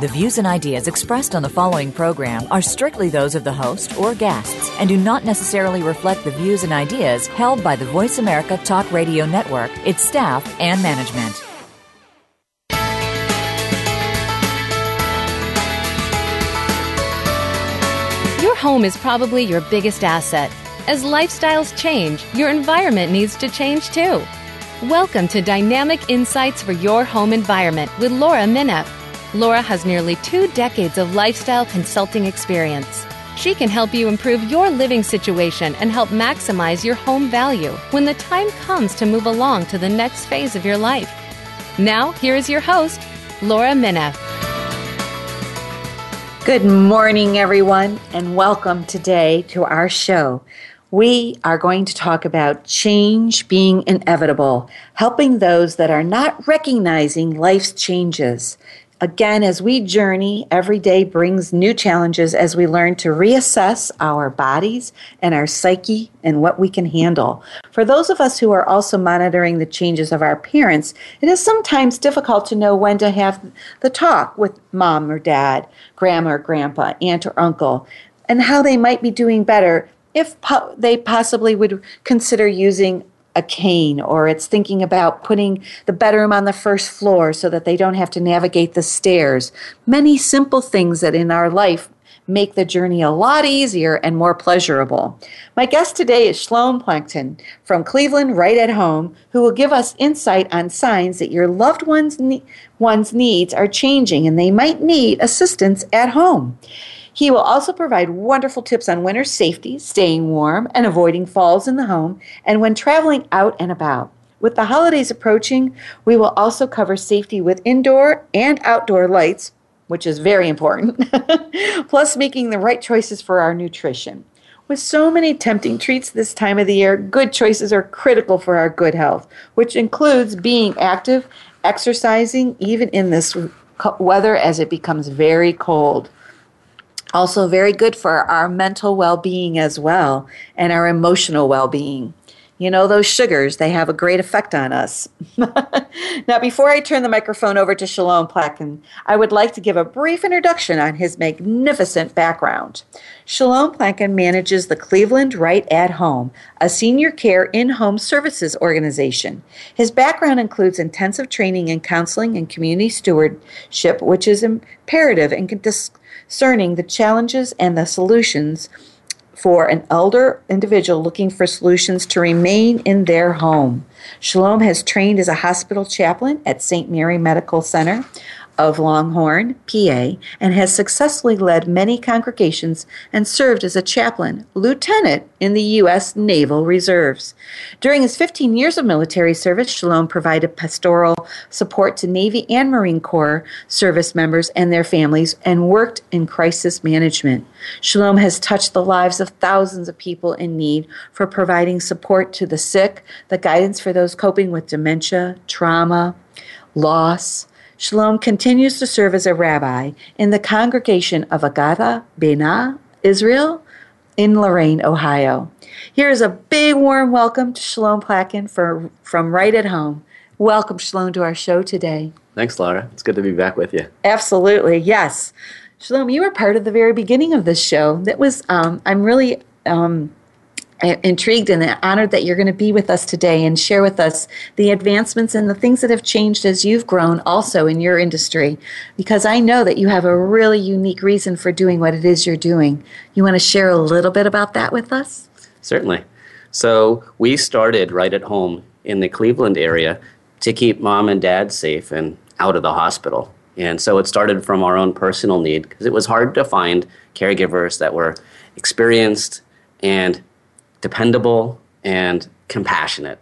The views and ideas expressed on the following program are strictly those of the host or guests and do not necessarily reflect the views and ideas held by the Voice America Talk Radio Network, its staff, and management. Your home is probably your biggest asset. As lifestyles change, your environment needs to change too. Welcome to Dynamic Insights for Your Home Environment with Laura Mineff. Laura has nearly two decades of lifestyle consulting experience. She can help you improve your living situation and help maximize your home value when the time comes to move along to the next phase of your life. Now, here is your host, Laura Mineff. Good morning, everyone, and welcome today to our show. We are going to talk about change being inevitable, helping those that are not recognizing life's changes. Again, as we journey, every day brings new challenges as we learn to reassess our bodies and our psyche and what we can handle. For those of us who are also monitoring the changes of our parents, it is sometimes difficult to know when to have the talk with mom or dad, grandma or grandpa, aunt or uncle, and how they might be doing better if po- they possibly would consider using a cane or it's thinking about putting the bedroom on the first floor so that they don't have to navigate the stairs. Many simple things that in our life make the journey a lot easier and more pleasurable. My guest today is Shalom Plotkin from Cleveland Right at Home, who will give us insight on signs that your loved one's, ne- one's needs are changing and they might need assistance at home. He will also provide wonderful tips on winter safety, staying warm, and avoiding falls in the home, and when traveling out and about. With the holidays approaching, we will also cover safety with indoor and outdoor lights, which is very important, plus making the right choices for our nutrition. With so many tempting treats this time of the year, good choices are critical for our good health, which includes being active, exercising, even in this weather as it becomes very cold. Also, very good for our mental well being as well and our emotional well being. You know, those sugars, they have a great effect on us. now, before I turn the microphone over to Shalom Plotkin, I would like to give a brief introduction on his magnificent background. Shalom Plotkin manages the Cleveland Right at Home, a senior care in home services organization. His background includes intensive training in counseling and community stewardship, which is imperative and in discerning the challenges and the solutions for an elder individual looking for solutions to remain in their home. Shalom has trained as a hospital chaplain at St. Mary Medical Center of Langhorne, PA, and has successfully led many congregations and served as a chaplain, lieutenant in the U.S. Naval Reserves. During his 15 years of military service, Shalom provided pastoral support to Navy and Marine Corps service members and their families and worked in crisis management. Shalom has touched the lives of thousands of people in need for providing support to the sick, the guidance for those coping with dementia, trauma, loss, Shalom continues to serve as a rabbi in the congregation of Agudath B'nai, Israel, in Lorain, Ohio. Here is a big warm welcome to Shalom Plotkin for, from Right at Home. Welcome, Shalom, to our show today. Thanks, Laura. It's good to be back with you. Absolutely, yes. Shalom, you were part of the very beginning of this show. That was, um, I'm really um, Uh, intrigued and honored that you're going to be with us today and share with us the advancements and the things that have changed as you've grown also in your industry because I know that you have a really unique reason for doing what it is you're doing. You want to share a little bit about that with us? Certainly. So, we started right at home in the Cleveland area to keep mom and dad safe and out of the hospital. And so it started from our own personal need because it was hard to find caregivers that were experienced and dependable and compassionate.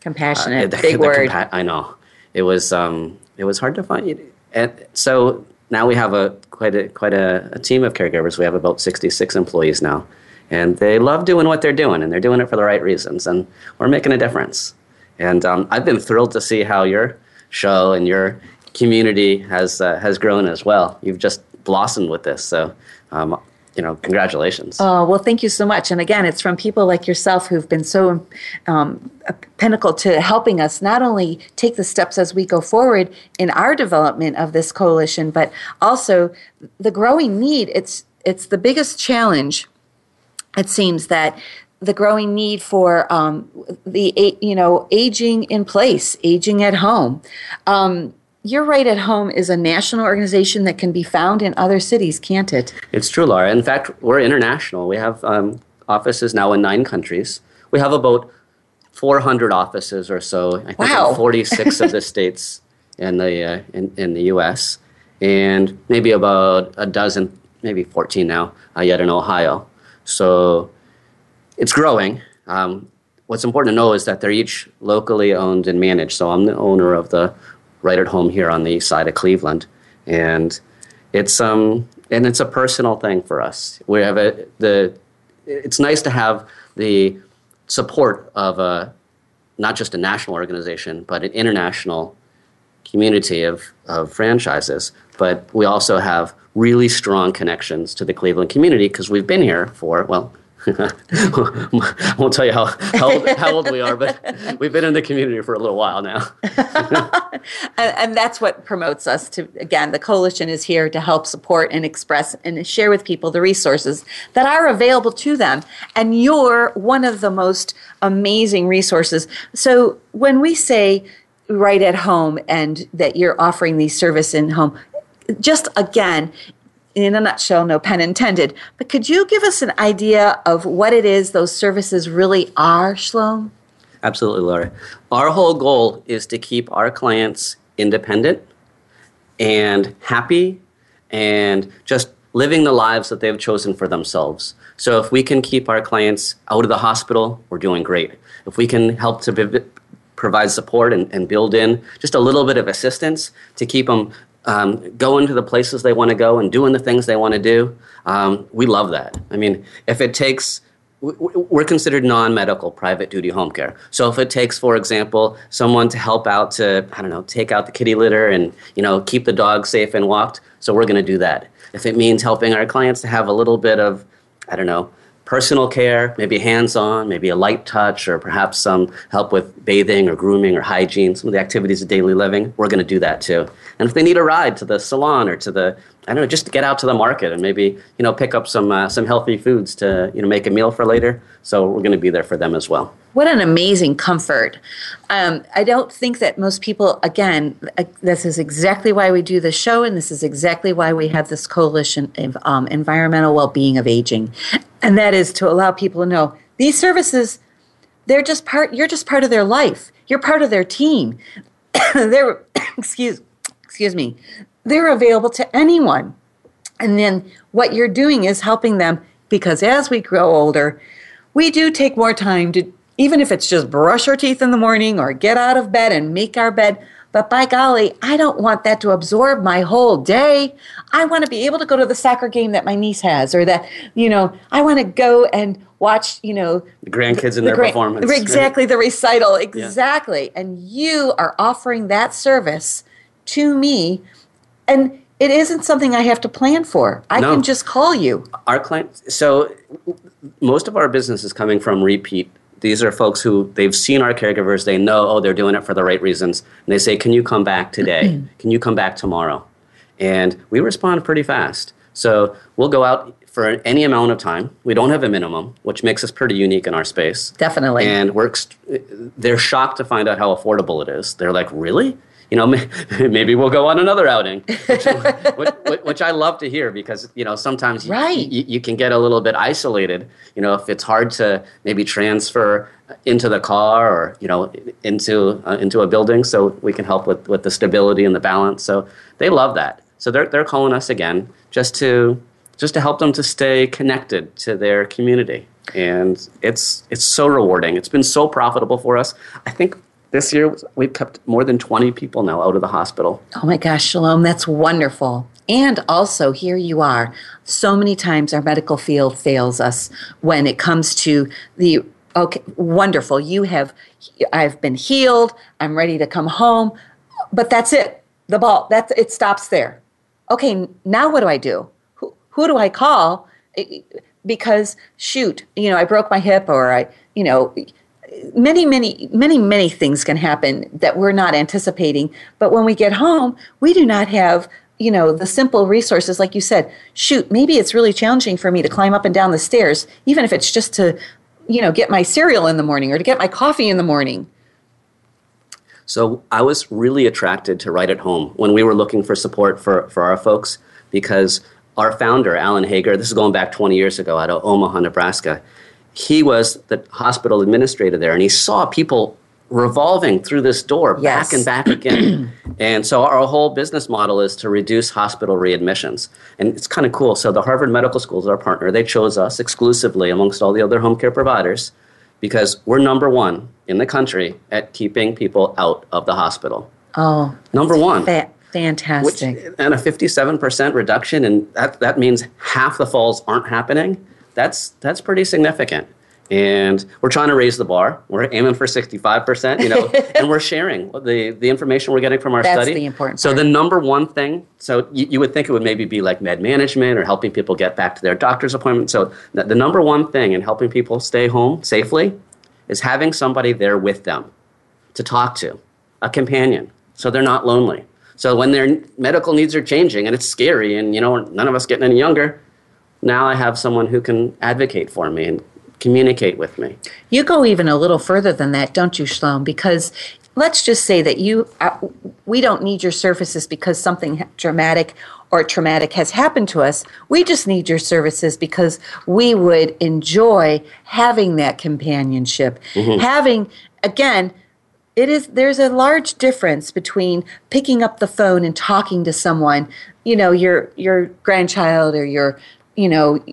Compassionate, uh, big word. Compa- I know. It was um, it was hard to find. And so now we have a quite a quite a, a team of caregivers. We have about sixty six employees now, and they love doing what they're doing, and they're doing it for the right reasons, and we're making a difference. And um, I've been thrilled to see how your show, and your community has uh, has grown as well. You've just blossomed with this. So, um, you know, congratulations. Oh, well, thank you so much. And again, it's from people like yourself who've been so um, pinnacle to helping us not only take the steps as we go forward in our development of this coalition, but also the growing need. It's it's the biggest challenge. It seems that the growing need for um, the you know aging in place, aging at home. Um, your Right at Home is a national organization that can be found in other cities, can't it? It's true, Laura. In fact, we're international. We have um, offices now in nine countries. We have about 400 offices or so. I think wow. 46 of the states in the uh, in, in the U.S. and maybe about a dozen, maybe 14 now, uh, yet in Ohio. So it's growing. Um, what's important to know is that they're each locally owned and managed. So I'm the owner of the right at home here on the east side of Cleveland, and it's um and it's a personal thing for us. We have a the it's nice to have the support of a not just a national organization but an international community of, of franchises. But we also have really strong connections to the Cleveland community because we've been here for well I won't tell you how, how old, how, old, we are, but we've been in the community for a little while now. and, and, that's what promotes us to, again, the coalition is here to help support and express and share with people the resources that are available to them. And you're one of the most amazing resources. So when we say right at home and that you're offering these service in home, just again, in a nutshell, no pen intended. But could you give us an idea of what it is those services really are, Shalom? Absolutely, Laura. Our whole goal is to keep our clients independent and happy and just living the lives that they've chosen for themselves. So if we can keep our clients out of the hospital, we're doing great. If we can help to provide support and, and build in just a little bit of assistance to keep them um, going to the places they want to go and doing the things they want to do. Um, we love that. I mean, if it takes, we're considered non-medical private duty home care. So if it takes, for example, someone to help out to, I don't know, take out the kitty litter and you know keep the dog safe and walked, so we're going to do that. If it means helping our clients to have a little bit of, I don't know, personal care, maybe hands on, maybe a light touch, or perhaps some help with bathing or grooming or hygiene, some of the activities of daily living, we're going to do that too. And if they need a ride to the salon or to the, I don't know, just to get out to the market and maybe, you know, pick up some, uh, some healthy foods to, you know, make a meal for later. So we're going to be there for them as well. What an amazing comfort. Um, I don't think that most people, again, uh, this is exactly why we do the show, and this is exactly why we have this coalition of um, environmental well being of aging and that is to allow people to know these services they're just part you're just part of their life. You're part of their team. They're excuse excuse me. They're available to anyone. And then what you're doing is helping them because as we grow older we do take more time to even if it's just brush our teeth in the morning or get out of bed and make our bed but by golly, I don't want that to absorb my whole day. I want to be able to go to the soccer game that my niece has, or that, you know, I want to go and watch, you know, the grandkids in the their gra- performance. Exactly, the recital. Exactly. Yeah. And you are offering that service to me. And it isn't something I have to plan for. I no. can just call you. Our clients, so most of our business is coming from repeat these are folks who they've seen our caregivers, they know, oh, they're doing it for the right reasons. And they say, Can you come back today? Can you come back tomorrow? And we respond pretty fast. So we'll go out for any amount of time. We don't have a minimum, which makes us pretty unique in our space. Definitely. And we're, they're shocked to find out how affordable it is. They're like, Really? You know, maybe we'll go on another outing, which, which, which, I love to hear because, you know, sometimes right. you, you, can get a little bit isolated, you know, if it's hard to maybe transfer into the car or, you know, into, uh, into a building. So we can help with, with the stability and the balance. So they love that. So they're, they're calling us again just to, just to help them to stay connected to their community. And it's, it's so rewarding. It's been so profitable for us. I think this year, we've kept more than 20 people now out of the hospital. Oh my gosh, Shalom, that's wonderful. And also, here you are. So many times our medical field fails us when it comes to the okay, wonderful. You have, I've been healed. I'm ready to come home. but that's it. The ball, that's, it stops there. Okay, now what do I do? Who, who do I call? Because shoot, you know, I broke my hip or I, you know, many, many, many, many things can happen that we're not anticipating. But when we get home, we do not have you know the simple resources like you said shoot maybe it's really challenging for me to climb up and down the stairs even if it's just to you know get my cereal in the morning or to get my coffee in the morning so i was really attracted to right at home when we were looking for support for, for our folks because our founder allen hager this is going back 20 years ago out of omaha nebraska he was the hospital administrator there, and he saw people revolving through this door yes. back and back again. and so our whole business model is to reduce hospital readmissions. And it's kind of cool. So the Harvard Medical School is our partner. They chose us exclusively amongst all the other home care providers because we're number one in the country at keeping people out of the hospital. Oh, number one. Fa- fantastic. Which, and a 57% reduction, and that, that means half the falls aren't happening that's that's pretty significant. And we're trying to raise the bar. We're aiming for 65%, you know, and we're sharing the, the information we're getting from our That's study. the important So part. the number one thing, so you, you, would think it would maybe be like med management or helping people get back to their doctor's appointment. So the, the number one thing in helping people stay home safely is having somebody there with them to talk to, a companion, so they're not lonely. So when their medical needs are changing and it's scary and, you know, none of us getting any younger, now I have someone who can advocate for me and communicate with me. You go even a little further than that, don't you, Shalom? Because let's just say that you, uh, we don't need your services because something dramatic or traumatic has happened to us. We just need your services because we would enjoy having that companionship, mm-hmm. having again. It is there's a large difference between picking up the phone and talking to someone, you know, your your grandchild or your you know,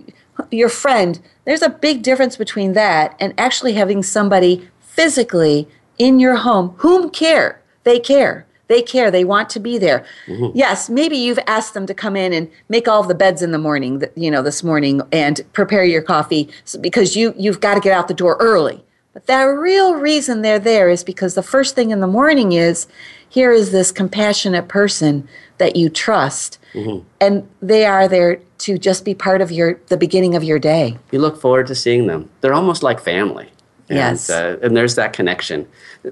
your friend, there's a big difference between that and actually having somebody physically in your home whom care. They care. They care. They want to be there. Mm-hmm. Yes, maybe you've asked them to come in and make all the beds in the morning, you know, this morning and prepare your coffee because you you've got to get out the door early. But the real reason they're there is because the first thing in the morning is here is this compassionate person that you trust mm-hmm. and they are there to just be part of your the beginning of your day. You look forward to seeing them. They're almost like family. And, yes. Uh, and there's that connection.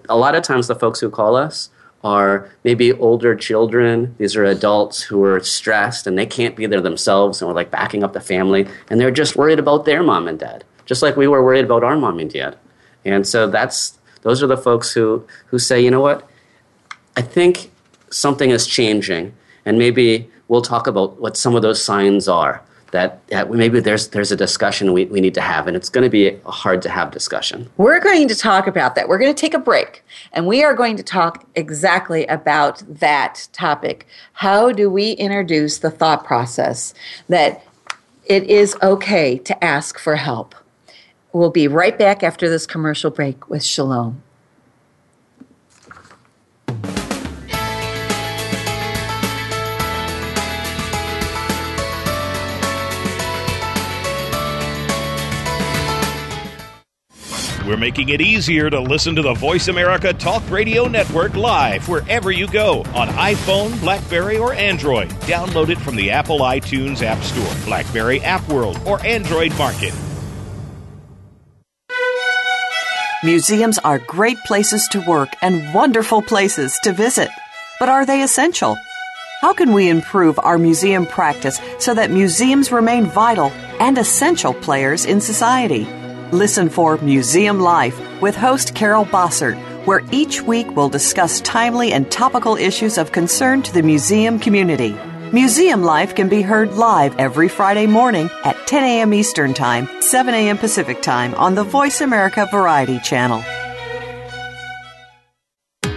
A lot of times, the folks who call us are maybe older children. These are adults who are stressed and they can't be there themselves and we're like backing up the family and they're just worried about their mom and dad, just like we were worried about our mom and dad. And so that's those are the folks who who say, you know what, I think something is changing and maybe we'll talk about what some of those signs are that, that maybe there's there's a discussion we, we need to have and it's going to be a hard to have discussion. We're going to talk about that. We're going to take a break and we are going to talk exactly about that topic. How do we introduce the thought process that it is okay to ask for help? We'll be right back after this commercial break with shalom We're making it easier to listen to the Voice America Talk Radio Network live wherever you go on iPhone, Blackberry, or Android. Download it from the Apple iTunes App Store, Blackberry App World, or Android Market. Museums are great places to work and wonderful places to visit. But are they essential? How can we improve our museum practice so that museums remain vital and essential players in society? Listen for Museum Life with host Carol Bossert, where each week we'll discuss timely and topical issues of concern to the museum community. Museum Life can be heard live every Friday morning at 10 a.m. Eastern Time, 7 a.m. Pacific Time on the Voice America Variety Channel.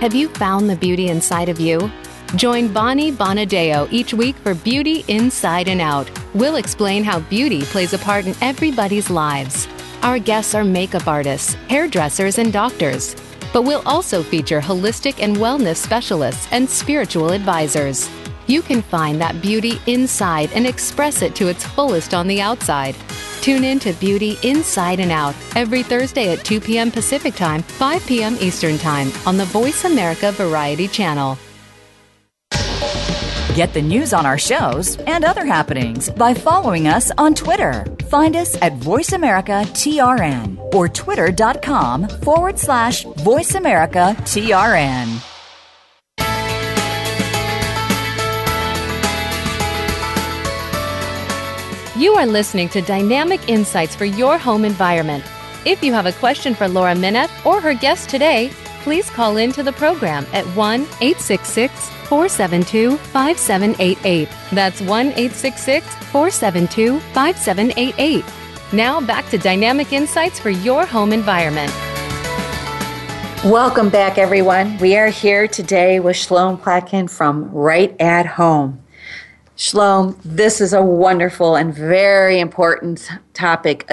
Have you found the beauty inside of you? Join Bonnie Bonadeo each week for Beauty Inside and Out. We'll explain how beauty plays a part in everybody's lives. Our guests are makeup artists, hairdressers, and doctors. But we'll also feature holistic and wellness specialists and spiritual advisors. You can find that beauty inside and express it to its fullest on the outside. Tune in to Beauty Inside and Out every Thursday at 2 p.m. Pacific Time, 5 p.m. Eastern Time on the Voice America Variety Channel. Get the news on our shows and other happenings by following us on Twitter. Find us at VoiceAmericaTRN or twitter.com forward slash VoiceAmericaTRN. You are listening to Dynamic Insights for Your Home Environment. If you have a question for Laura Minette or her guest today, please call in to the program at 1 866 472 5788. That's 1 866 472 5788. Now back to Dynamic Insights for Your Home Environment. Welcome back, everyone. We are here today with Shalom Plotkin from Right at Home. Shalom, this is a wonderful and very important topic,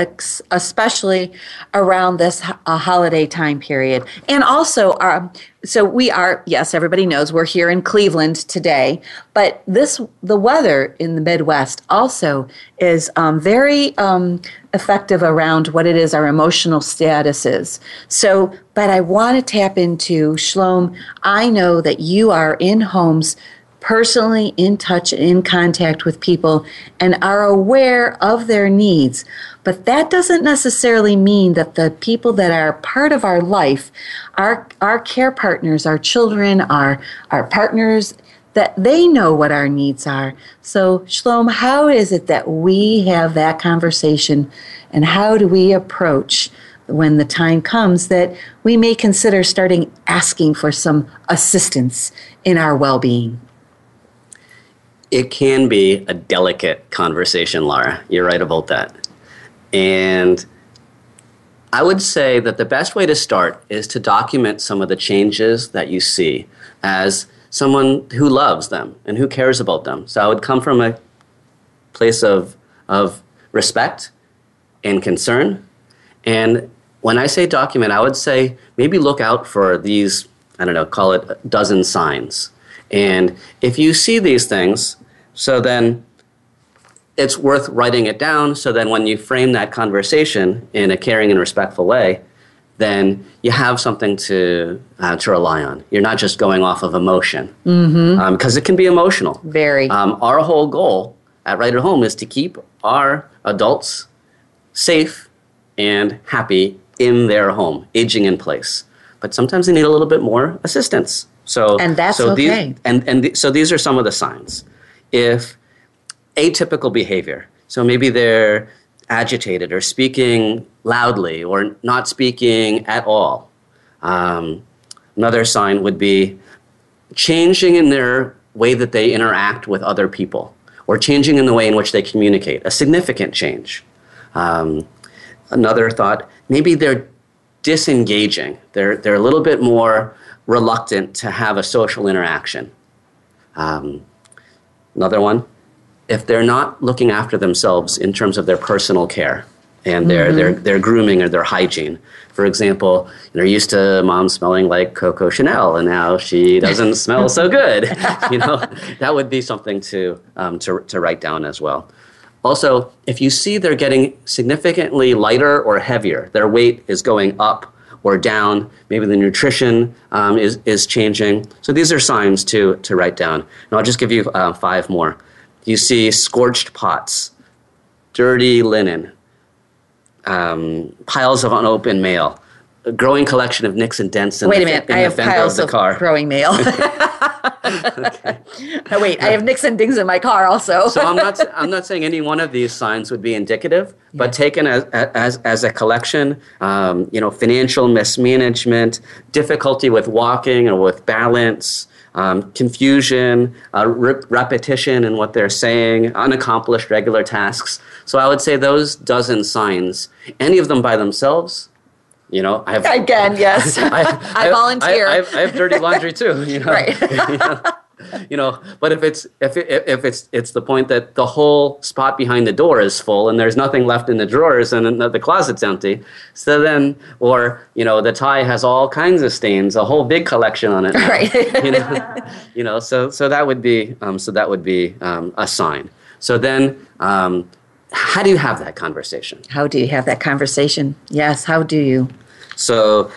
especially around this uh, holiday time period. And also, um, so we are, yes, everybody knows we're here in Cleveland today, but this, the weather in the Midwest also is um, very um, effective around what it is our emotional status is. So, but I want to tap into, Shalom, I know that you are in homes personally in touch and in contact with people and are aware of their needs. But that doesn't necessarily mean that the people that are part of our life, our, our care partners, our children, our, our partners, that they know what our needs are. So, Shlom, how is it that we have that conversation and how do we approach when the time comes that we may consider starting asking for some assistance in our well being? It can be a delicate conversation, Laura. You're right about that. And I would say that the best way to start is to document some of the changes that you see as someone who loves them and who cares about them. So I would come from a place of, of respect and concern. And when I say document, I would say maybe look out for these, I don't know, call it a dozen signs and if you see these things, so then it's worth writing it down. So then when you frame that conversation in a caring and respectful way, then you have something to uh, to rely on. You're not just going off of emotion because mm-hmm. um, it can be emotional. Very. Um, our whole goal at Right at Home is to keep our adults safe and happy in their home, aging in place. But sometimes they need a little bit more assistance. So and that's so okay. These, and and th- so these are some of the signs. If atypical behavior, so maybe they're agitated or speaking loudly or not speaking at all. Um, another sign would be changing in their way that they interact with other people or changing in the way in which they communicate, a significant change. Um, another thought, maybe they're disengaging. They're, they're a little bit more reluctant to have a social interaction. Um, another one, if they're not looking after themselves in terms of their personal care and their, mm-hmm. their, their grooming or their hygiene. For example, they're used to mom smelling like Coco Chanel, and now she doesn't smell so good. you know, that would be something to, um, to, to write down as well. Also, if you see they're getting significantly lighter or heavier, their weight is going up or down. Maybe the nutrition um, is, is changing. So these are signs to, to write down. And I'll just give you uh, five more. You see scorched pots, dirty linen, um, piles of unopened mail, a growing collection of nicks and dents in Wait the, a minute, in I have piles of car. growing mail. okay. oh, wait, I have nicks and dings in my car also. so I'm not I'm not saying any one of these signs would be indicative, but taken as as as a collection, um, you know, financial mismanagement, difficulty with walking or with balance. Um, confusion, uh, re- repetition in what they're saying, unaccomplished regular tasks. So I would say those dozen signs, any of them by themselves, you know, I have again, yes, I, I, I volunteer. I, I, have, I, have, dirty laundry too. You know, right. you, know, you know, but if it's if it, if it's it's the point that the whole spot behind the door is full and there's nothing left in the drawers and the closet's empty, so then or you know the tie has all kinds of stains, a whole big collection on it. Now, right. you know, you know, so so that would be um, so that would be um, a sign. So then. Um, how do you have that conversation? How do you have that conversation? Yes, how do you? So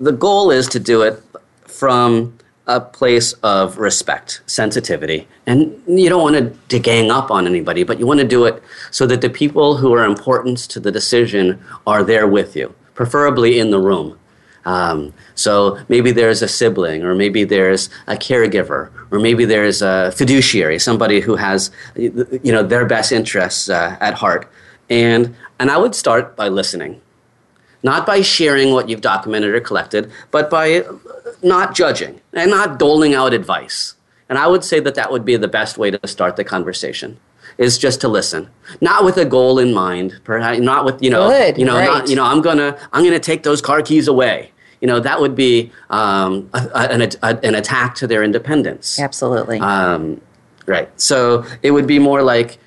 the goal is to do it from a place of respect, sensitivity, and you don't want to, to gang up on anybody, but you want to do it so that the people who are important to the decision are there with you, preferably in the room. Um, so maybe there's a sibling, or maybe there's a caregiver, or maybe there's a fiduciary, somebody who has you know their best interests uh, at heart. And and I would start by listening, not by sharing what you've documented or collected, but by not judging and not doling out advice. And I would say that that would be the best way to start the conversation is just to listen, not with a goal in mind, perhaps not with you know, Good, you know, not, you know, I'm gonna I'm gonna take those car keys away. You know, that would be um, a, a, an, a, an attack to their independence. Absolutely. Um, right. So it would be more like,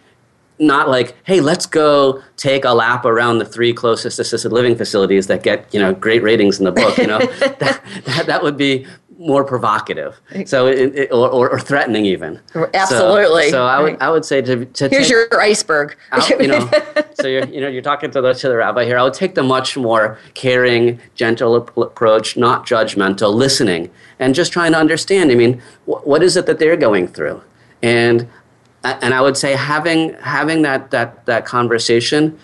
not like, hey, let's go take a lap around the three closest assisted living facilities that get you know great ratings in the book. You know, that, that that would be more provocative. So it, it, or, or, or threatening even. Absolutely. So, I would Right. I would say to, to Here's take, your iceberg. out, you know, so you're, you know, you're talking to the, to the rabbi here. I would take the much more caring, gentle approach, not judgmental, listening, and just trying to understand. I mean, wh- what is it that they're going through? And and I would say having having that that that conversation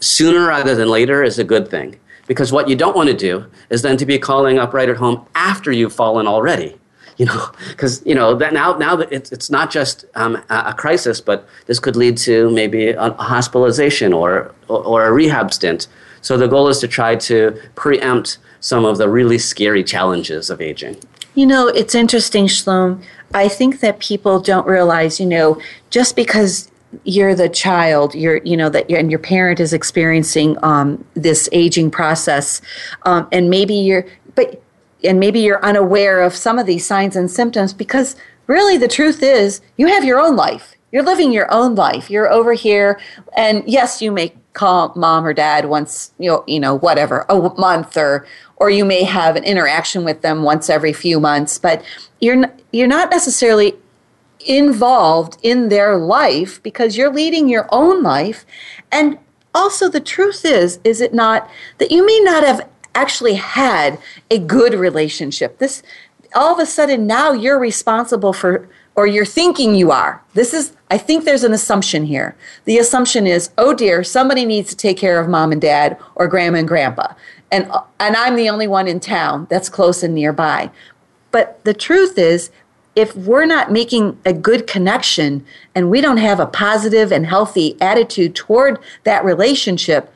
sooner rather than later is a good thing because what you don't want to do is then to be calling up right at home after you've fallen already you know? Because you know that now now that it's, it's not just um, a, crisis but this could lead to maybe a, hospitalization or, or or a rehab stint. So the goal is to try to preempt some of the really scary challenges of aging. You know, it's interesting, Shalom. I think that people don't realize, you know, just because you're the child, you're, you know, that and your parent is experiencing um, this aging process, um, and maybe you're, but, and maybe you're unaware of some of these signs and symptoms because really the truth is you have your own life. You're living your own life. You're over here, and yes, you may call mom or dad once, you know, you know, whatever, a month or or you may have an interaction with them once every few months, but you're you're not necessarily involved in their life because you're leading your own life. And also the truth is is it not that you may not have actually had a good relationship. This all of a sudden now you're responsible for or you're thinking you are. This is i think there's an assumption here. The assumption is oh dear somebody needs to take care of mom and dad or grandma and grandpa. And and i'm the only one in town that's close and nearby. But the truth is, if we're not making a good connection and we don't have a positive and healthy attitude toward that relationship,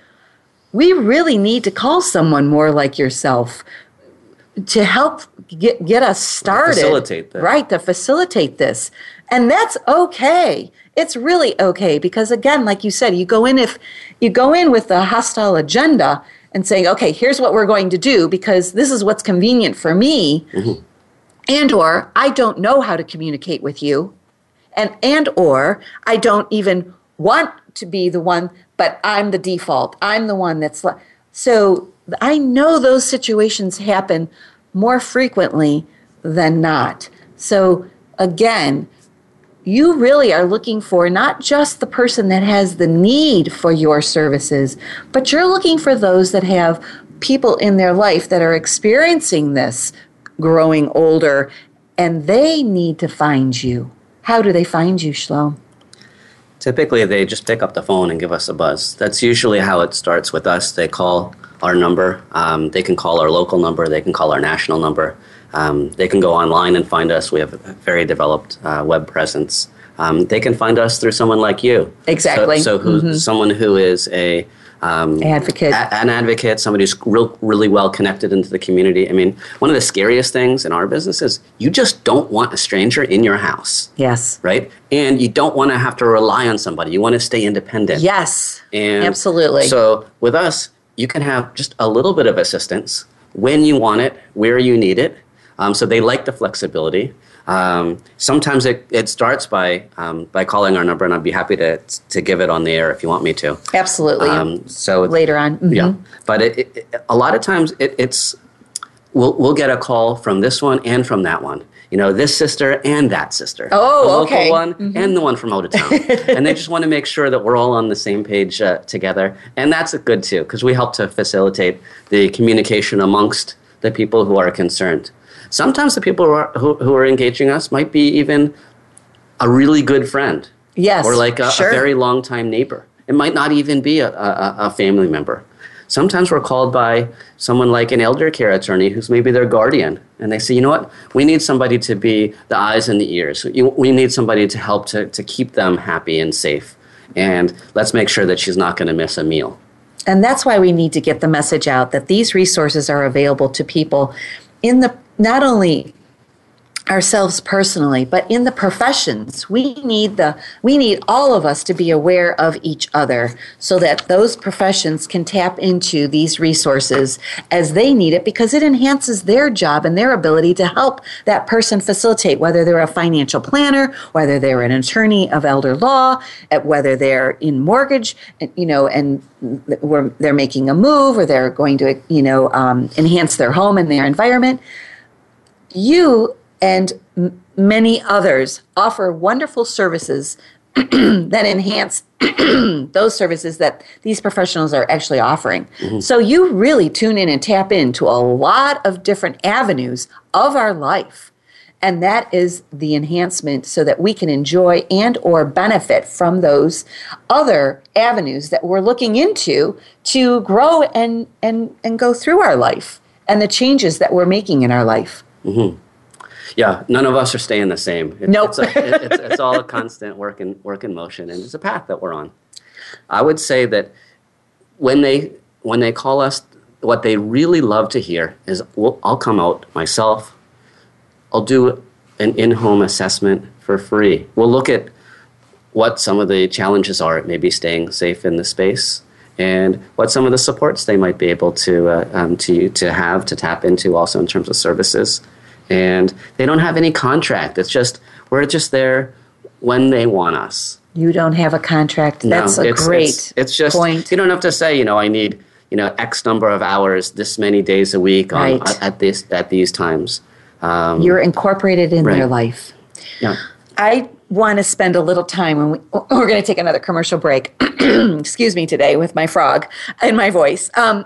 we really need to call someone more like yourself to help get, get us started. Facilitate that. Right, to facilitate this. And that's okay. It's really okay because again, like you said, you go in if you go in with a hostile agenda and saying, okay, here's what we're going to do because this is what's convenient for me mm-hmm. And or i don't know how to communicate with you. And and or i don't even want to be the one but i'm the default. I'm the one that's le- so i know those situations happen more frequently than not. So again you really are looking for not just the person that has the need for your services, but you're looking for those that have people in their life that are experiencing this growing older and they need to find you. How do they find you, Shlomo? Typically, they just pick up the phone and give us a buzz. That's usually how it starts with us. They call our number. Um, they can call our local number. They can call our national number. Um, they can go online and find us. We have a very developed uh, web presence. Um, they can find us through someone like you. Exactly. So, so who, Mhm. someone who is a um, Advocate. a- an advocate, somebody who's real, really well connected into the community. I mean, one of the scariest things in our business is you just don't want a stranger in your house, Yes. right? And you don't want to have to rely on somebody. You want to stay independent. Yes. And Absolutely. So with us, you can have just a little bit of assistance when you want it, where you need it. Um, so they like the flexibility. Um, sometimes it, it starts by um, by calling our number, and I'd be happy to to give it on the air if you want me to. Absolutely. Um, so Later on. Mhm. yeah, but it, it, a lot of times it, it's we'll we'll get a call from this one and from that one. You know, this sister and that sister. Oh, the local okay. one and the one from out of town, and they just want to make sure that we're all on the same page uh, together, and that's good too because we help to facilitate the communication amongst the people who are concerned. Sometimes the people who are, who, who are engaging us might be even a really good friend. Yes. Or like a, sure. a very long time neighbor. It might not even be a, a, a family member. Sometimes we're called by someone like an elder care attorney who's maybe their guardian. And they say, you know what? We need somebody to be the eyes and the ears. We need somebody to help to, to keep them happy and safe. And let's make sure that she's not going to miss a meal. And that's why we need to get the message out that these resources are available to people in the not only ourselves personally but in the professions we need the we need all of us to be aware of each other so that those professions can tap into these resources as they need it because it enhances their job and their ability to help that person facilitate whether they're a financial planner whether they're an attorney of elder law whether they're in mortgage you know and they're making a move or they're going to you know um, enhance their home and their environment. You and m- many others offer wonderful services that enhance those services that these professionals are actually offering. Mm-hmm. So you really tune in and tap into a lot of different avenues of our life. And that is the enhancement so that we can enjoy and or benefit from those other avenues that we're looking into to grow and and and go through our life and the changes that we're making in our life. Mm-hmm yeah, none of us are staying the same. It, nope. It's, a, it's, it's, all a constant work in, work in motion, and it's a path that we're on. I would say that when they when they call us, what they really love to hear is, well, I'll come out myself. I'll do an in-home assessment for free. We'll look at what some of the challenges are. It may be staying safe in the space, and what some of the supports they might be able to uh, um, to to have to tap into, also in terms of services and they don't have any contract. It's just we're just there when they want us. You don't have a contract. That's no, a it's, great it's, it's just point. You don't have to say, you know, I need you know X number of hours, this many days a week on, right. at this at these times. Um, You're incorporated in right. their life. Yeah. I want to spend a little time when we, we're going to take another commercial break. Excuse me today with my frog and my voice. Um,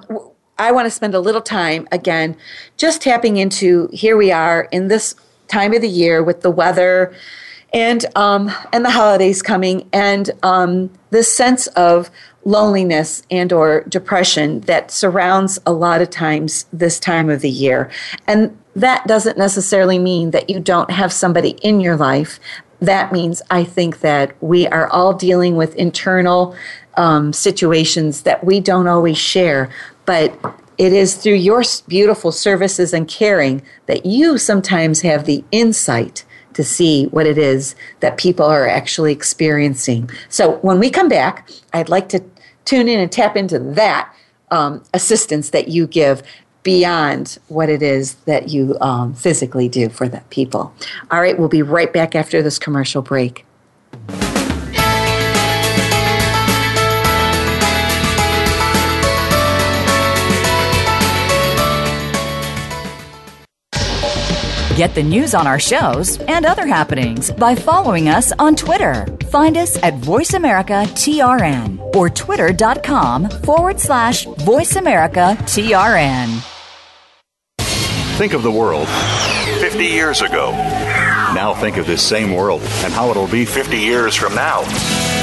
I want to spend a little time again just tapping into here we are in this time of the year with the weather and um, and the holidays coming and um, this sense of loneliness and or depression that surrounds a lot of times this time of the year. And that doesn't necessarily mean that you don't have somebody in your life. That means i think that we are all dealing with internal um, situations that we don't always share but it is through your beautiful services and caring that you sometimes have the insight to see what it is that people are actually experiencing. So when we come back, I'd like to tune in and tap into that um, assistance that you give beyond what it is that you um, physically do for the people. All right, we'll be right back after this commercial break. Get the news on our shows and other happenings by following us on Twitter. Find us at VoiceAmericaTRN or twitter.com forward slash VoiceAmericaTRN. Think of the world 50 years ago. Now think of this same world and how it'll be 50 years from now.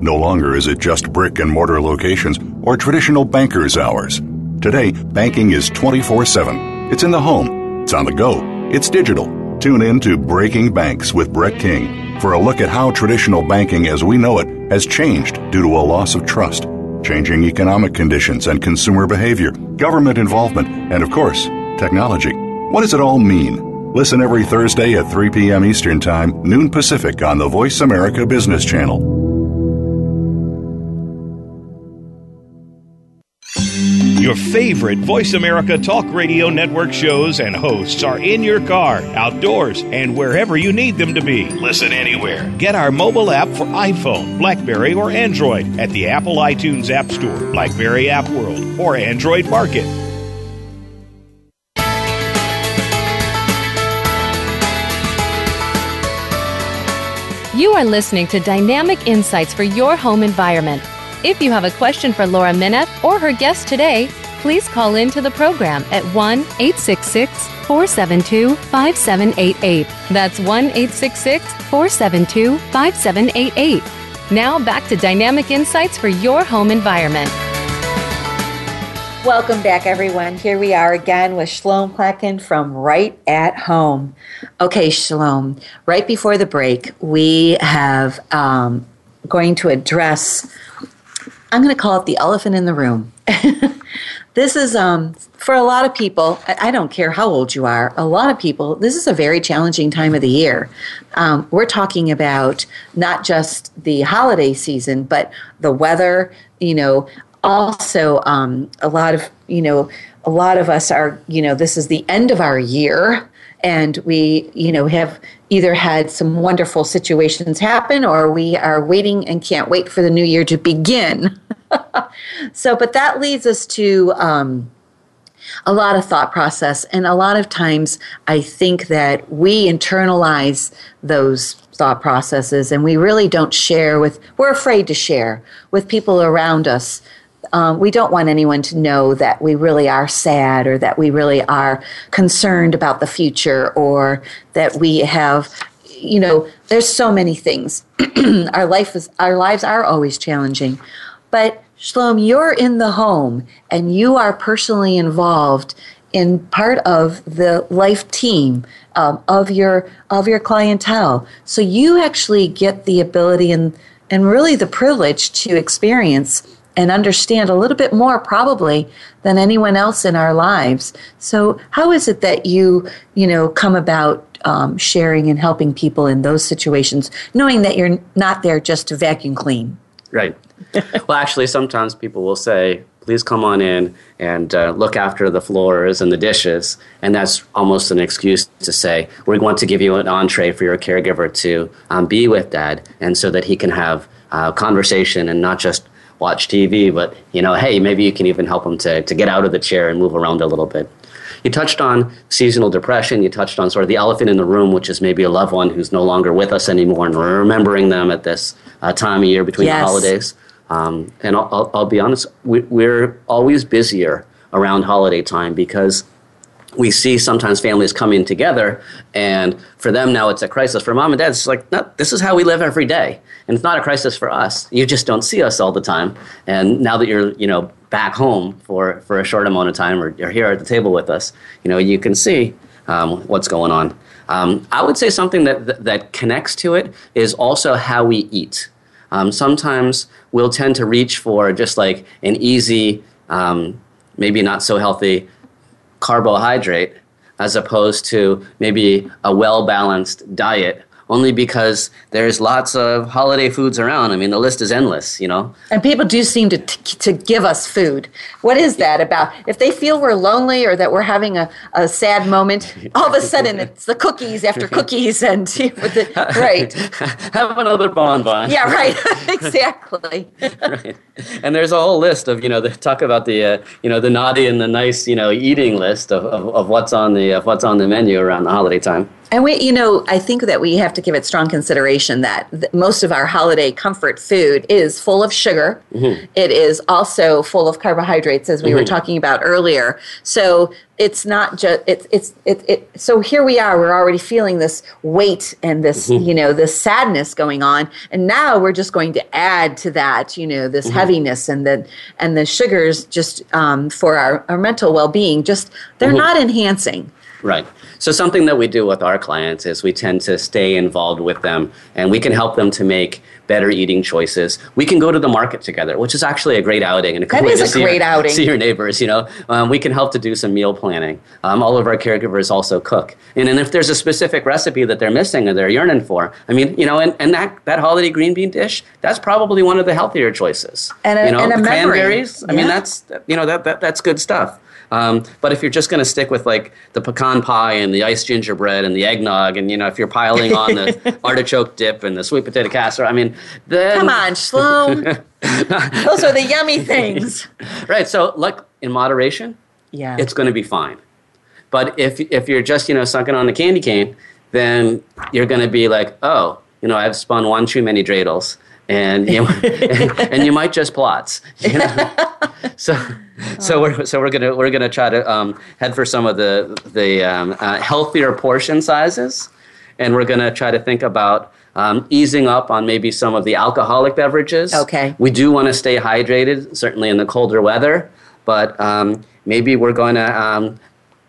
No longer is it just brick and mortar locations or traditional banker's hours. Today, banking is 24 7. It's in the home, it's on the go, it's digital. Tune in to Breaking Banks with Brett King for a look at how traditional banking as we know it has changed due to a loss of trust, changing economic conditions and consumer behavior, government involvement, and of course, technology. What does it all mean? Listen every Thursday at 3 p.m. Eastern Time, noon Pacific on the Voice America Business Channel. Your favorite Voice America Talk Radio Network shows and hosts are in your car, outdoors, and wherever you need them to be. Listen anywhere. Get our mobile app for iPhone, Blackberry, or Android at the Apple iTunes App Store, Blackberry App World, or Android Market. You are listening to Dynamic Insights for Your Home Environment. If you have a question for Laura Minoff or her guest today, please call in to the program at 1 866 472 5788. That's 1 866 472 5788. Now back to Dynamic Insights for Your Home Environment. Welcome back, everyone. Here we are again with Shalom Plotkin from Right at Home. Okay, Shalom. Right before the break, we have um, going to address. I'm going to call it the elephant in the room. this is um, for a lot of people. I don't care how old you are. A lot of people. This is a very challenging time of the year. Um, we're talking about not just the holiday season, but the weather. You know, also um, a lot of you know a lot of us are you know this is the end of our year and we you know have either had some wonderful situations happen or we are waiting and can't wait for the new year to begin. So but that leads us to um, a lot of thought process. And a lot of times i think that we internalize those thought processes and we really don't share with we're afraid to share with people around us um, we don't want anyone to know that we really are sad or that we really are concerned about the future or that we have you know there's so many things our life is our lives are always challenging but Shalom, you're in the home and you are personally involved in part of the life team um, of your of your clientele. So you actually get the ability and and really the privilege to experience and understand a little bit more probably than anyone else in our lives. So how is it that you, you know, come about um, sharing and helping people in those situations, knowing that you're not there just to vacuum clean? Right. well, actually, sometimes people will say, please come on in and uh, look after the floors and the dishes. And that's almost an excuse to say, we want to give you an entree for your caregiver to um, be with dad and so that he can have uh, conversation and not just watch TV, but you know, hey, maybe you can even help them to, to get out of the chair and move around a little bit. You touched on seasonal depression. You touched on sort of the elephant in the room, which is maybe a loved one who's no longer with us anymore, and we're remembering them at this uh, time of year between yes. the holidays. Um, and I'll, I'll, I'll, be honest, we, we're always busier around holiday time because we see sometimes families coming together and for them now it's a crisis. For mom and dad it's like no, this is how we live every day. And it's not a crisis for us. You just don't see us all the time. And now that you're you know back home for for a short amount of time or you're here at the table with us you know you can see um, what's going on. Um, i would say something that, that, connects to it is also how we eat. Um, sometimes we'll tend to reach for just like an easy um, maybe not so healthy carbohydrate as opposed to maybe a well balanced diet only because there's lots of holiday foods around. I mean, the list is endless, you know. And people do seem to t- to give us food. What is that about? If they feel we're lonely or that we're having a, a sad moment, all of a sudden it's the cookies after cookies and the, right. Have another bonbon. Yeah, right. exactly. right. And there's a whole list of you know the talk about the uh, you know the naughty and the nice you know eating list of, of, of what's on the of what's on the menu around the holiday time. And we, you know, I think that we have to give it strong consideration that th- most of our holiday comfort food is full of sugar. Mm-hmm. It is also full of carbohydrates, as we mm-hmm. were talking about earlier. So it's not just it's it's it, it, So here we are. We're already feeling this weight and this, mm-hmm. you know, this sadness going on, and now we're just going to add to that, you know, this mm-hmm. heaviness and the and the sugars just um, for our, our mental well being. Just they're mm-hmm. not enhancing. Right. So something that we do with our clients is we tend to stay involved with them, and we can help them to make better eating choices. We can go to the market together, which is actually a great outing and a good That way is to a see great your, outing. see your neighbors. You know, um, we can help to do some meal planning. Um, all of our caregivers also cook, and, and if there's a specific recipe that they're missing or they're yearning for, I mean, you know, and, and that that holiday green bean dish, that's probably one of the healthier choices. And a- you know, and a the memory. cranberries. I mean, that's you know that, that that's good stuff. Um, but if you're just going to stick with like the pecan pie and the iced gingerbread and the eggnog, and you know if you're piling on the artichoke dip and the sweet potato casserole, I mean, then Come on, Sloan. Those are the yummy things. right? So like in moderation, Yeah. it's going to be fine. But if if you're just you know sucking on the candy cane, then you're going to be like, oh, you know, I've spun one too many dreidels, and you and, you might just plotz. You know? so so we're so we're gonna we're gonna try to um, head for some of the the um, uh, healthier portion sizes, and we're gonna try to think about. Um, easing up on maybe some of the alcoholic beverages. Okay. We do want to stay hydrated, certainly in the colder weather, but um, maybe we're going to um,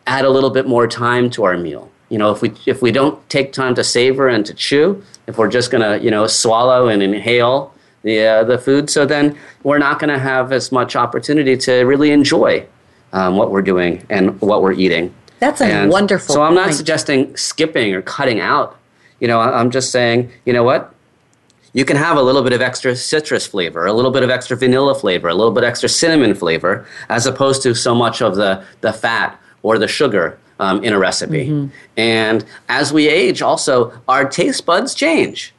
add a little bit more time to our meal. You know, if we if we don't take time to savor and to chew, if we're just going to you know swallow and inhale the uh, the food, so then we're not going to have as much opportunity to really enjoy um, what we're doing and what we're eating. That's a And wonderful So I'm not point. suggesting skipping or cutting out. You know, I'm just saying, you know what? You can have a little bit of extra citrus flavor, a little bit of extra vanilla flavor, a little bit extra cinnamon flavor, as opposed to so much of the, the fat or the sugar um, in a recipe. Mm-hmm. And as we age, also, our taste buds change.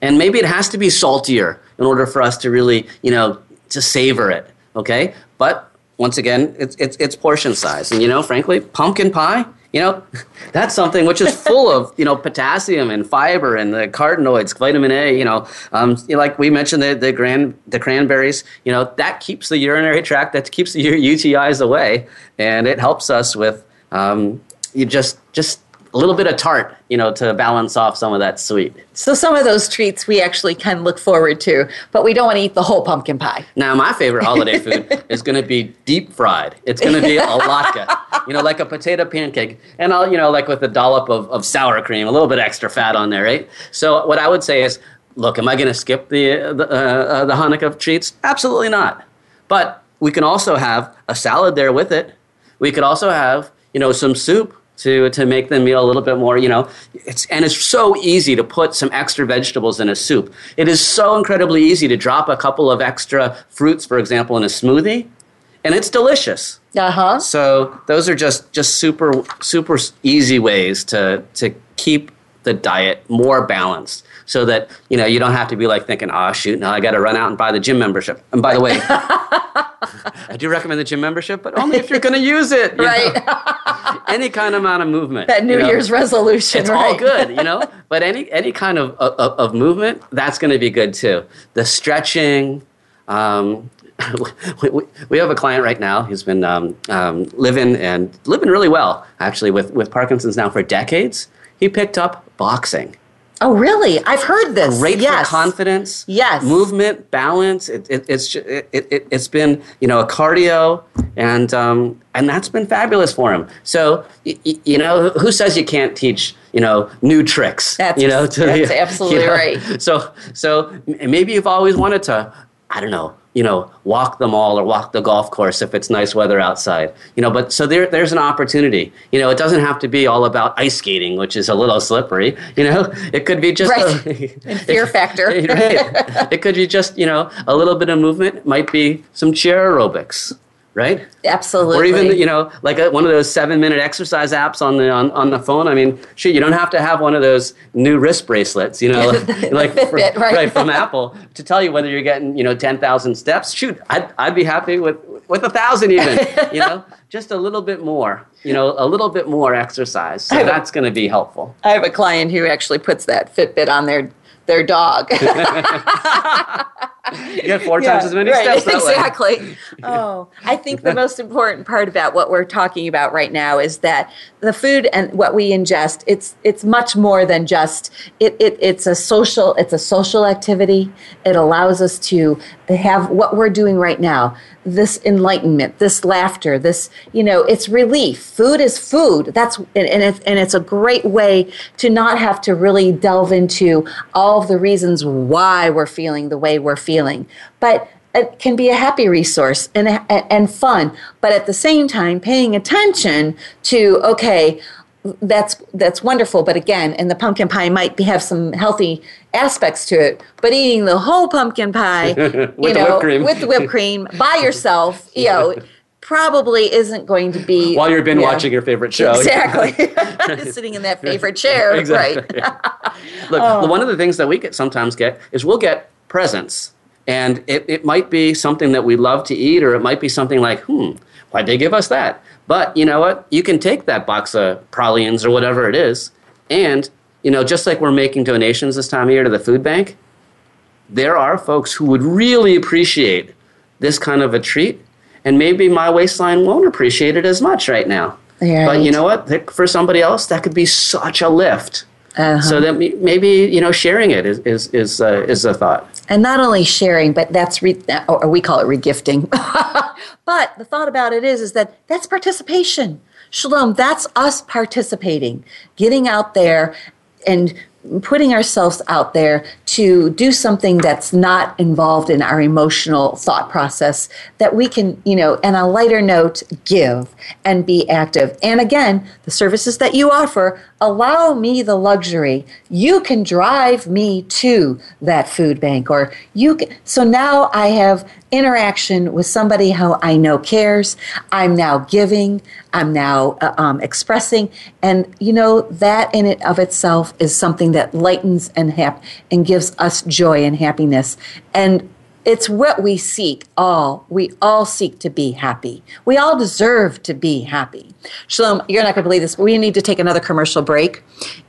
And maybe it has to be saltier in order for us to really, you know, to savor it, okay? But once again, it's, it's, it's portion size. And, you know, frankly, pumpkin pie, you know, that's something which is full of, you know, potassium and fiber and the carotenoids, vitamin A, you know, um, like we mentioned the, the, gran, the cranberries, you know, that keeps the urinary tract, that keeps the UTIs away. And it helps us with, um, you just, just a little bit of tart, you know, to balance off some of that sweet. So some of those treats we actually can look forward to, but we don't want to eat the whole pumpkin pie. Now, my favorite holiday food is going to be deep fried. It's going to be a latke, you know, like a potato pancake, and I'll, you know, like with a dollop of, of sour cream, a little bit extra fat on there, right? So, what I would say is, look, am I going to skip the the, uh, uh, the Hanukkah treats? Absolutely not. But we can also have a salad there with it. We could also have, you know, some soup to to make the meal a little bit more, you know. It's and it's so easy to put some extra vegetables in a soup. It is so incredibly easy to drop a couple of extra fruits, for example, in a smoothie, and it's delicious. Uh huh. So those are just just super super easy ways to to keep the diet more balanced so that you know you don't have to be like thinking oh shoot now i got to run out and buy the gym membership and by the way i do recommend the gym membership but only if you're going to use it Right. any kind of amount of movement That New you know? Year's resolution. it's right? all good, you know. But any any kind of of, of movement, that's going to be good too. The stretching. Um, we, we, we have a client right now who's been um, um, living and living really well, actually, with, with Parkinson's now for decades. He picked up boxing. Oh, really? I've heard this. Great yes. for confidence, Yes. movement, balance. It, it, it's ju- it, it, it's been you know a cardio, and um, and that's been fabulous for him. So y- y- you know who says you can't teach you know new tricks? That's- you know to, that's absolutely right. So so maybe you've always wanted to I don't know you know walk the mall or walk the golf course if it's nice weather outside. You know, but so there there's an opportunity. You know, it doesn't have to be all about ice skating, which is a little slippery. You know, it could be just Right. a, fear factor. right. It could be just, you know, a little bit of movement. Might be some chair aerobics, right? Absolutely. Or even, you know, like a, one of those seven minute exercise apps on the on, on the phone. I mean, shoot, you don't have to have one of those new wrist bracelets, you know, The like Fitbit, from, right. from Apple to tell you whether you're getting, you know, 10,000 steps. Shoot, I'd, I'd be happy with, with a thousand even, you know, just a little bit more, you know, a little bit more exercise. So that's going to be helpful. I have a client who actually puts that Fitbit on their their dog. You get four times as many right, steps exactly. Oh, I think the most important part about what we're talking about right now is that the food and what we ingest it's it's much more than just it, it it's a social it's a social activity. It allows us to have what we're doing right now this enlightenment this laughter this you know it's relief. Food is food. That's and, and, it's, and it's a great way to not have to really delve into all of the reasons why we're feeling the way we're feeling. But it can be a happy resource and, and fun but at the same time paying attention to okay that's that's wonderful. But again, and the pumpkin pie might be, have some healthy aspects to it. But eating the whole pumpkin pie, you know, with the whipped cream by yourself, you know. Probably isn't going to be while you've been watching your favorite show. Exactly, sitting in that favorite chair. exactly. Right. Look, oh. one of the things that we get sometimes get is we'll get presents, and it, it might be something that we love to eat, or it might be something like, hmm, why'd they give us that? But you know what? You can take that box of pralines or whatever it is, and you know, just like we're making donations this time of year to the food bank, there are folks who would really appreciate this kind of a treat, and maybe my waistline won't appreciate it as much right now. Right. But you know what? For somebody else, that could be such a lift. Uh-huh. So that maybe you know sharing it is is is, uh, is a thought. And not only sharing, but that's re- uh, or we call it regifting. but the thought about it is is that that's participation. Shalom, that's us participating, getting out there and putting ourselves out there to do something that's not involved in our emotional thought process that we can, you know, and a lighter note, give and be active. And again, the services that you offer allow me the luxury. You can drive me to that food bank or you can, so now I have interaction with somebody who I know cares. I'm now giving. I'm now uh, um, expressing, and you know that in it of itself is something that lightens and hap- and gives us joy and happiness. And it's what we seek all. We all seek to be happy. We all deserve to be happy. Shalom, you're not going to believe this, but we need to take another commercial break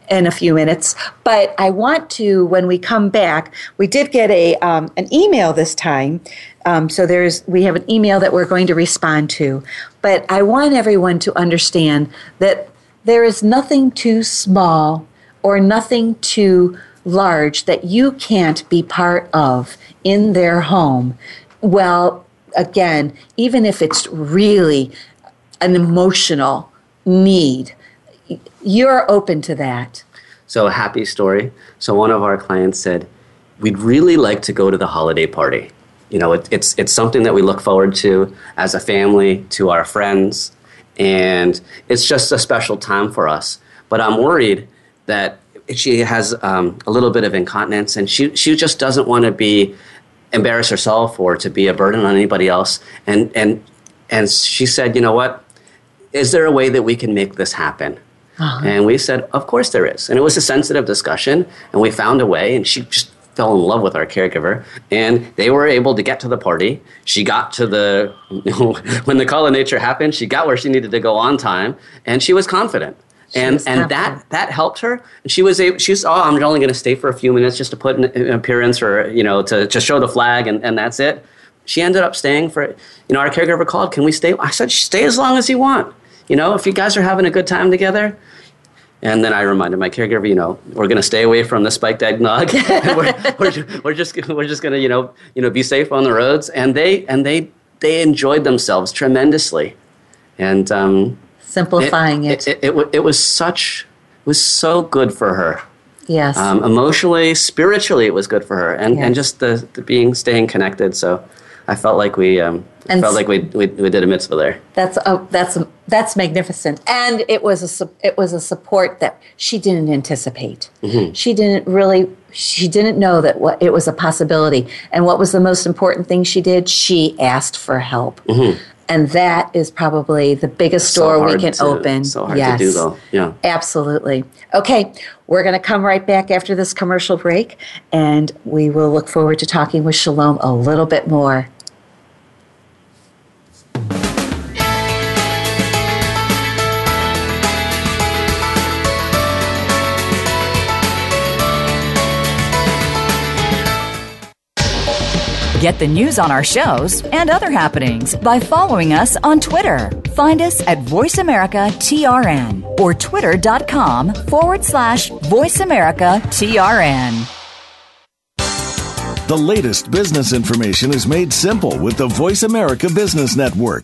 in a few minutes. But I want to, when we come back, we did get a um, an email this time. Um, so there's we have an email that we're going to respond to. But I want everyone to understand that there is nothing too small or nothing too large that you can't be part of in their home. Well, again, even if it's really an emotional need, you're open to that. So, a happy story. So, one of our clients said, We'd really like to go to the holiday party. You know, it, it's, it's something that we look forward to as a family, to our friends, and it's just a special time for us. But I'm worried that she has um, a little bit of incontinence and she, she just doesn't want to be embarrass herself or to be a burden on anybody else. And, and, and she said, you know what? Is there a way that we can make this happen? Uh-huh. And we said, of course there is. And it was a sensitive discussion, and we found a way, and she just fell in love with our caregiver. And they were able to get to the party. She got to the, when the call of nature happened, she got where she needed to go on time, and she was confident. She and and that that helped her. And she was able. She was oh, I'm only going to stay for a few minutes just to put an appearance or you know to to show the flag, and, and that's it. She ended up staying for you know our caregiver called. Can we stay? I said stay as long as you want. You know if you guys are having a good time together, and then I reminded my caregiver, you know, we're going to stay away from the spiked eggnog. we're, we're, we're, just we're just going to you know you know be safe on the roads. And they and they they enjoyed themselves tremendously, and um, simplifying it. It, it, it, it was such it was so good for her. Yes. Um, emotionally, spiritually, it was good for her, and yes. and just the, the being staying connected. So I felt like we um, and felt like we, we, we did a mitzvah there. That's a, that's a, that's magnificent, and it was a it was a support that she didn't anticipate. Mm-hmm. She didn't really she didn't know that what it was a possibility. And what was the most important thing she did? She asked for help. Mm-hmm. And that is probably the biggest so door we can to, open. So hard yes. to do, though. Yeah. Absolutely. Okay, we're going to come right back after this commercial break, and we will look forward to talking with Shalom a little bit more. Get the news on our shows and other happenings by following us on Twitter. Find us at VoiceAmericaTRN or twitter.com forward slash VoiceAmericaTRN. The latest business information is made simple with the Voice America Business Network.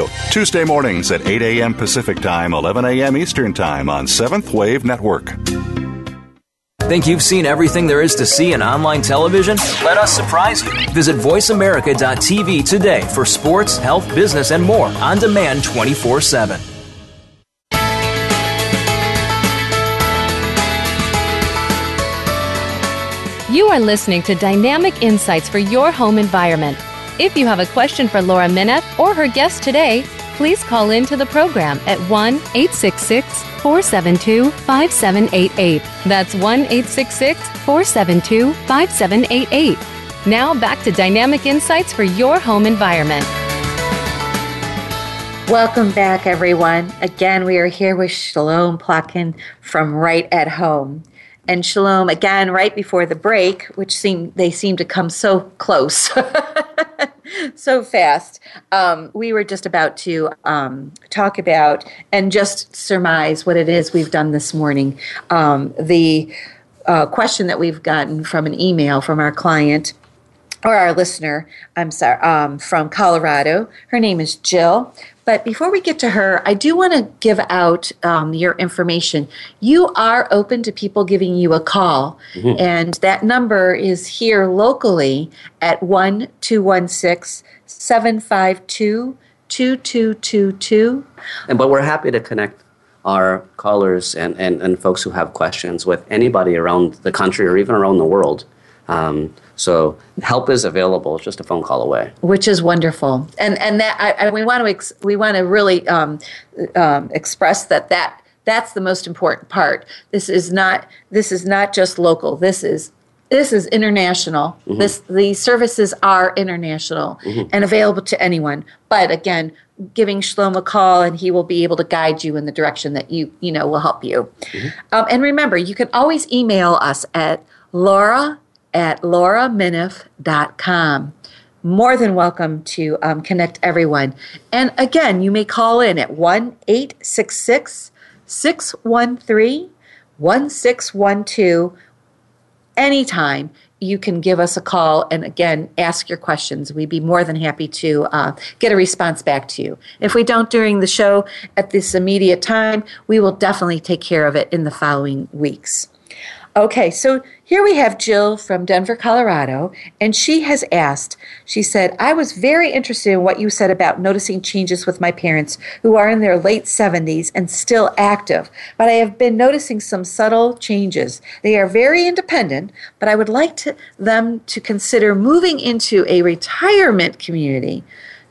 Radio, Tuesday mornings at 8 a.m. Pacific Time, 11 a.m. Eastern Time on Seventh Wave Network. Think you've seen everything there is to see in online television? Let us surprise you. Visit VoiceAmerica.tv today for sports, health, business, and more on demand 24 7. You are listening to Dynamic Insights for Your Home Environment if you have a question for Laura Minoff or her guest today, please call in to the program at 1 866 472 5788. That's 1 866 472 5788. Now back to Dynamic Insights for your home environment. Welcome back, everyone. Again, we are here with Shalom Plotkin from Right at Home and Shalom again right before the break, which seem they seem to come so close, so fast. Um, we were just about to um, talk about and just surmise what it is we've done this morning. Um, the uh, question that we've gotten from an email from our client or our listener, I'm sorry, um, from Colorado. Her name is Jill. But before we get to her, I do want to give out um, your information. You are open to people giving you a call, mm-hmm. and that number is here locally at 1 216 752 2222. But we're happy to connect our callers and, and, and folks who have questions with anybody around the country or even around the world. Um, so help is available, it's just a phone call away. Which is wonderful, and and that I, I, we want to ex, we want to really um, um, express that that that's the most important part. This is not this is not just local. This is this is international. Mm-hmm. This the services are international mm-hmm. and available to anyone. But again, giving Shlomo a call and he will be able to guide you in the direction that you you know will help you. Mm-hmm. Um, and remember, you can always email us at Laura at lauraminoff.com. More than welcome to um, connect everyone. And again, you may call in at 1 866 613 1612 anytime you can give us a call and again ask your questions. We'd be more than happy to uh, get a response back to you. If we don't during the show at this immediate time, we will definitely take care of it in the following weeks. Okay, so here we have Jill from Denver, Colorado, and she has asked, she said, I was very interested in what you said about noticing changes with my parents who are in their late 70s and still active, but I have been noticing some subtle changes. They are very independent, but I would like to, them to consider moving into a retirement community.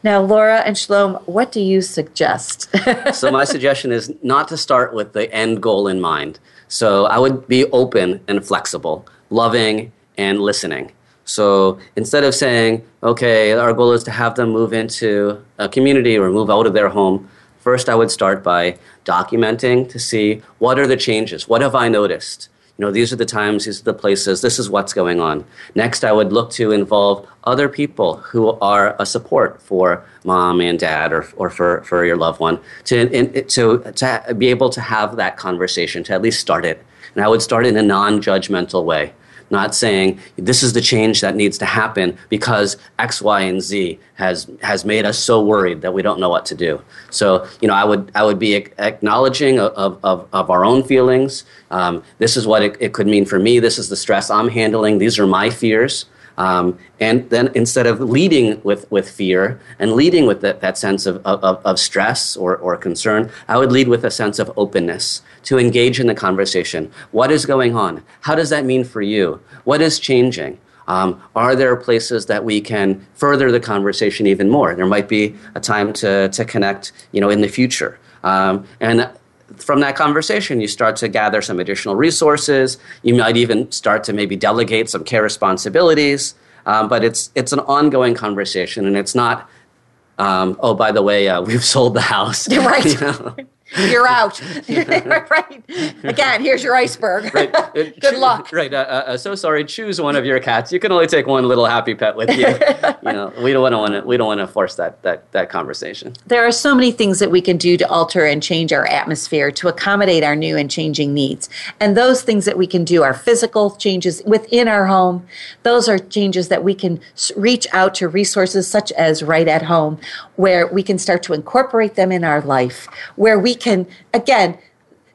Now, Laura and Shalom, what do you suggest? so, my suggestion is not to start with the end goal in mind. So I would be open and flexible, loving and listening. So instead of saying, okay, our goal is to have them move into a community or move out of their home, first I would start by documenting to see what are the changes? What have I noticed? You know, these are the times, these are the places, this is what's going on. Next, I would look to involve other people who are a support for mom and dad or, or for, for your loved one to, in, to, to be able to have that conversation, to at least start it. And I would start in a non judgmental way not saying this is the change that needs to happen because X, Y, and Z has has made us so worried that we don't know what to do. So you know, I would I would be acknowledging of, of, of our own feelings. Um, this is what it, it, could mean for me. This is the stress I'm handling. These are my fears. Um, and then instead of leading with, with fear and leading with that, that sense of, of, of stress or, or concern, I would lead with a sense of openness to engage in the conversation. What is going on? How does that mean for you? What is changing? Um, are there places that we can further the conversation even more? There might be a time to, to connect, you know, in the future. Um, and from that conversation, you start to gather some additional resources. You might even start to maybe delegate some care responsibilities. Um, but it's it's an ongoing conversation, and it's not. Um, oh, by the way, uh, we've sold the house. Right. You know? You're out. right. Again, here's your iceberg. Right. Good luck. Right. Uh, uh, uh, so sorry. Choose one of your cats. You can only take one little happy pet with you. you know, we don't want to. We don't want to force that that that conversation. There are so many things that we can do to alter and change our atmosphere to accommodate our new and changing needs. And those things that we can do are physical changes within our home. Those are changes that we can reach out to resources such as Right at Home, where we can start to incorporate them in our life, where we can again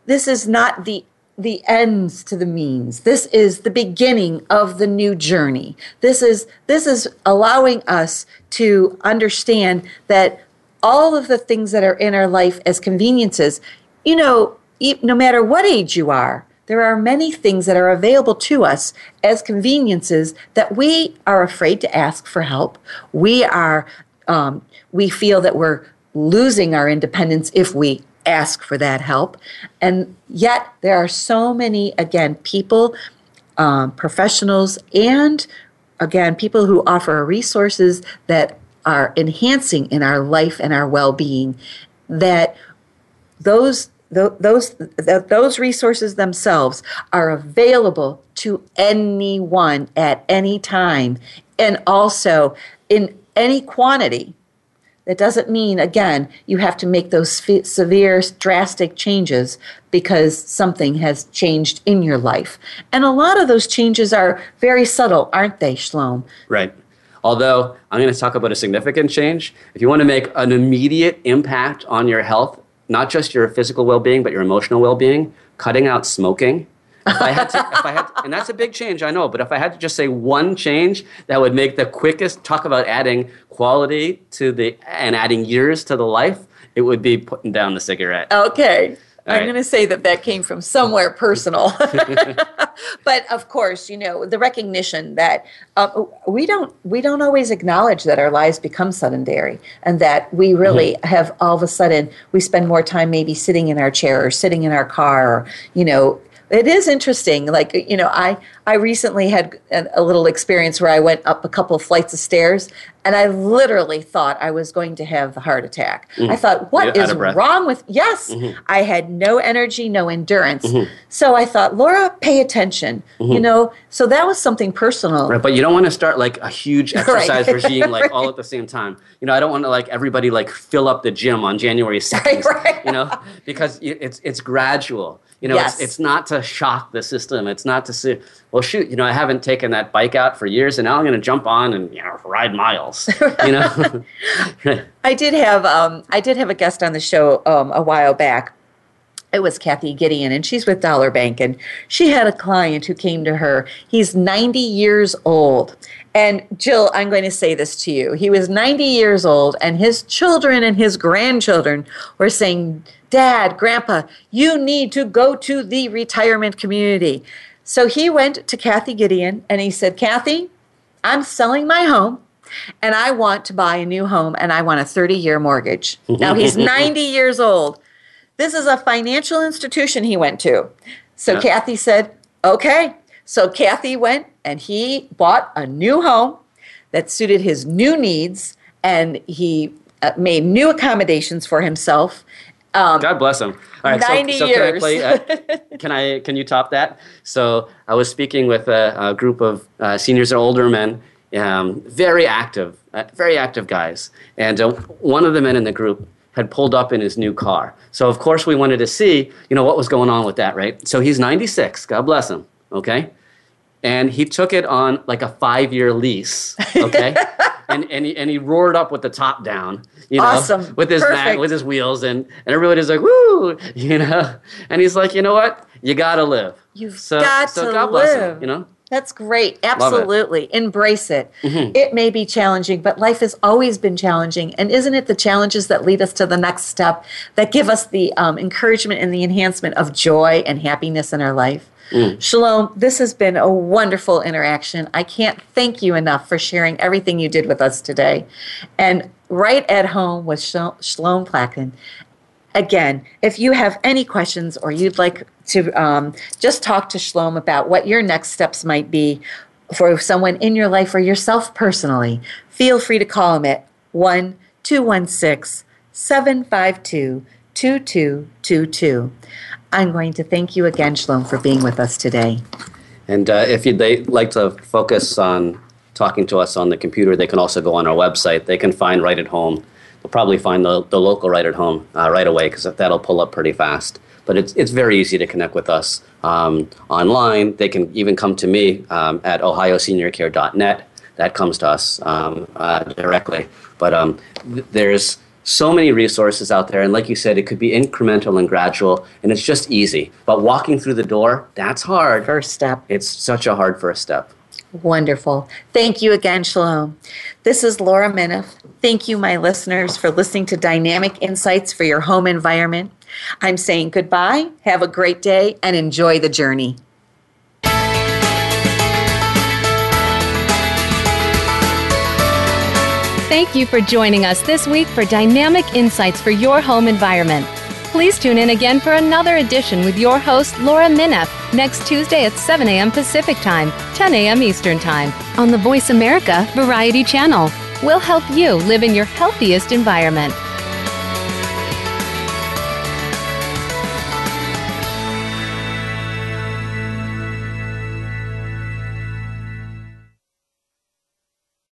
this is not the the ends to the means. This is the beginning of the new journey. This is this is allowing us to understand that all of the things that are in our life as conveniences you know no matter what age you are there are many things that are available to us as conveniences that we are afraid to ask for help. We are um, we feel that we're losing our independence if we ask for that help. And yet, there are so many, again, people, um, professionals, and again, people who offer resources that are enhancing in our life and our well being, that those those those resources themselves are available to anyone at any time and also in any quantity that doesn't mean, again, you have to make those severe, drastic changes because something has changed in your life. And a lot of those changes are very subtle, aren't they, Shlom? Right. Although I'm going to talk about a significant change. If you want to make an immediate impact on your health, not just your physical well being, but your emotional well being, cutting out smoking if I had to, if I had, to, and that's a big change, I know. But if I had to just say one change that would make the quickest talk about adding quality to the and adding years to the life, it would be putting down the cigarette. Okay. All I'm right. going to say that that came from somewhere personal. but of course, you know, the recognition that uh, we don't we don't always acknowledge that our lives become sedentary and that we really mm-hmm. have all of a sudden we spend more time maybe sitting in our chair or sitting in our car or, you know, it is interesting. Like you know, I I recently had a, a, little experience where I went up a couple of flights of stairs, and I literally thought I was going to have a heart attack. Mm-hmm. I thought, what is wrong with? Yes, mm-hmm. I had no energy, no endurance. Mm-hmm. So I thought, Laura, pay attention. You mm-hmm. know, so that was something personal. Right, but you don't want to start like a huge exercise right. regime like right. all at the same time. You know, I don't want to like everybody like fill up the gym on January second. Right, you know, because it's it's gradual. You know, yes. it's, it's not to shock the system. It's not to say, well, shoot, you know, I haven't taken that bike out for years, and now I'm going to jump on and you know ride miles. You know, I did have um, I did have a guest on the show um, a while back. It was Kathy Gideon, and she's with Dollar Bank, and she had a client who came to her. He's 90 years old, and Jill, I'm going to say this to you. He was 90 years old, and his children and his grandchildren were saying, Dad, Grandpa, you need to go to the retirement community. So he went to Kathy Gideon and he said, Kathy, I'm selling my home and I want to buy a new home and I want a 30 year mortgage. now he's 90 years old. This is a financial institution he went to. So yeah. Kathy said, okay. So Kathy went and he bought a new home that suited his new needs and he uh, made new accommodations for himself um, God bless him. All right, 90 so, so years. can I play? Uh, can I? Can you top that? So I was speaking with a, a group of uh, seniors and older men, um, very active, uh, very active guys, and uh, one of the men in the group had pulled up in his new car. So of course we wanted to see, you know, what was going on with that, right? So he's 96. God bless him. Okay, and he took it on like a five-year lease. Okay. and and he, and he roared up with the top down, you know, awesome. with his back, with his wheels, and and everybody's like, woo, you know, and he's like, you know what, you gotta live. You've so, got so to God live. Him, you know. That's great. Absolutely. Embrace it. Mm-hmm. It may be challenging, but life has always been challenging. And isn't it the challenges that lead us to the next step that give us the um, encouragement and the enhancement of joy and happiness in our life? Mm. Shalom, this has been a wonderful interaction. I can't thank you enough for sharing everything you did with us today. And right at home with Shalom Plotkin. Again, if you have any questions or you'd like to um, just talk to Shalom about what your next steps might be for someone in your life or yourself personally, feel free to call him at 1 216 752 2222. I'm going to thank you again, Shalom, for being with us today. And uh, if you'd like to focus on talking to us on the computer, they can also go on our website. They can find Right at Home. They'll probably find the, the local Right at Home uh, right away because that'll pull up pretty fast. But it's, it's very easy to connect with us um, online. They can even come to me um, at ohioseniorcare.net. That comes to us um, uh, directly. But um, th- there's so many resources out there. And like you said, it could be incremental and gradual, and it's just easy. But walking through the door, that's hard. First step. It's such a hard first step. Wonderful. Thank you again, Shalom. This is Laura Minoff. Thank you, my listeners, for listening to Dynamic Insights for Your Home Environment. I'm saying goodbye, have a great day, and enjoy the journey. Thank you for joining us this week for Dynamic Insights for Your Home Environment. Please tune in again for another edition with your host, Laura Minoff, next Tuesday at 7 a.m. Pacific Time, 10 a.m. Eastern Time, on the Voice America Variety Channel. We'll help you live in your healthiest environment.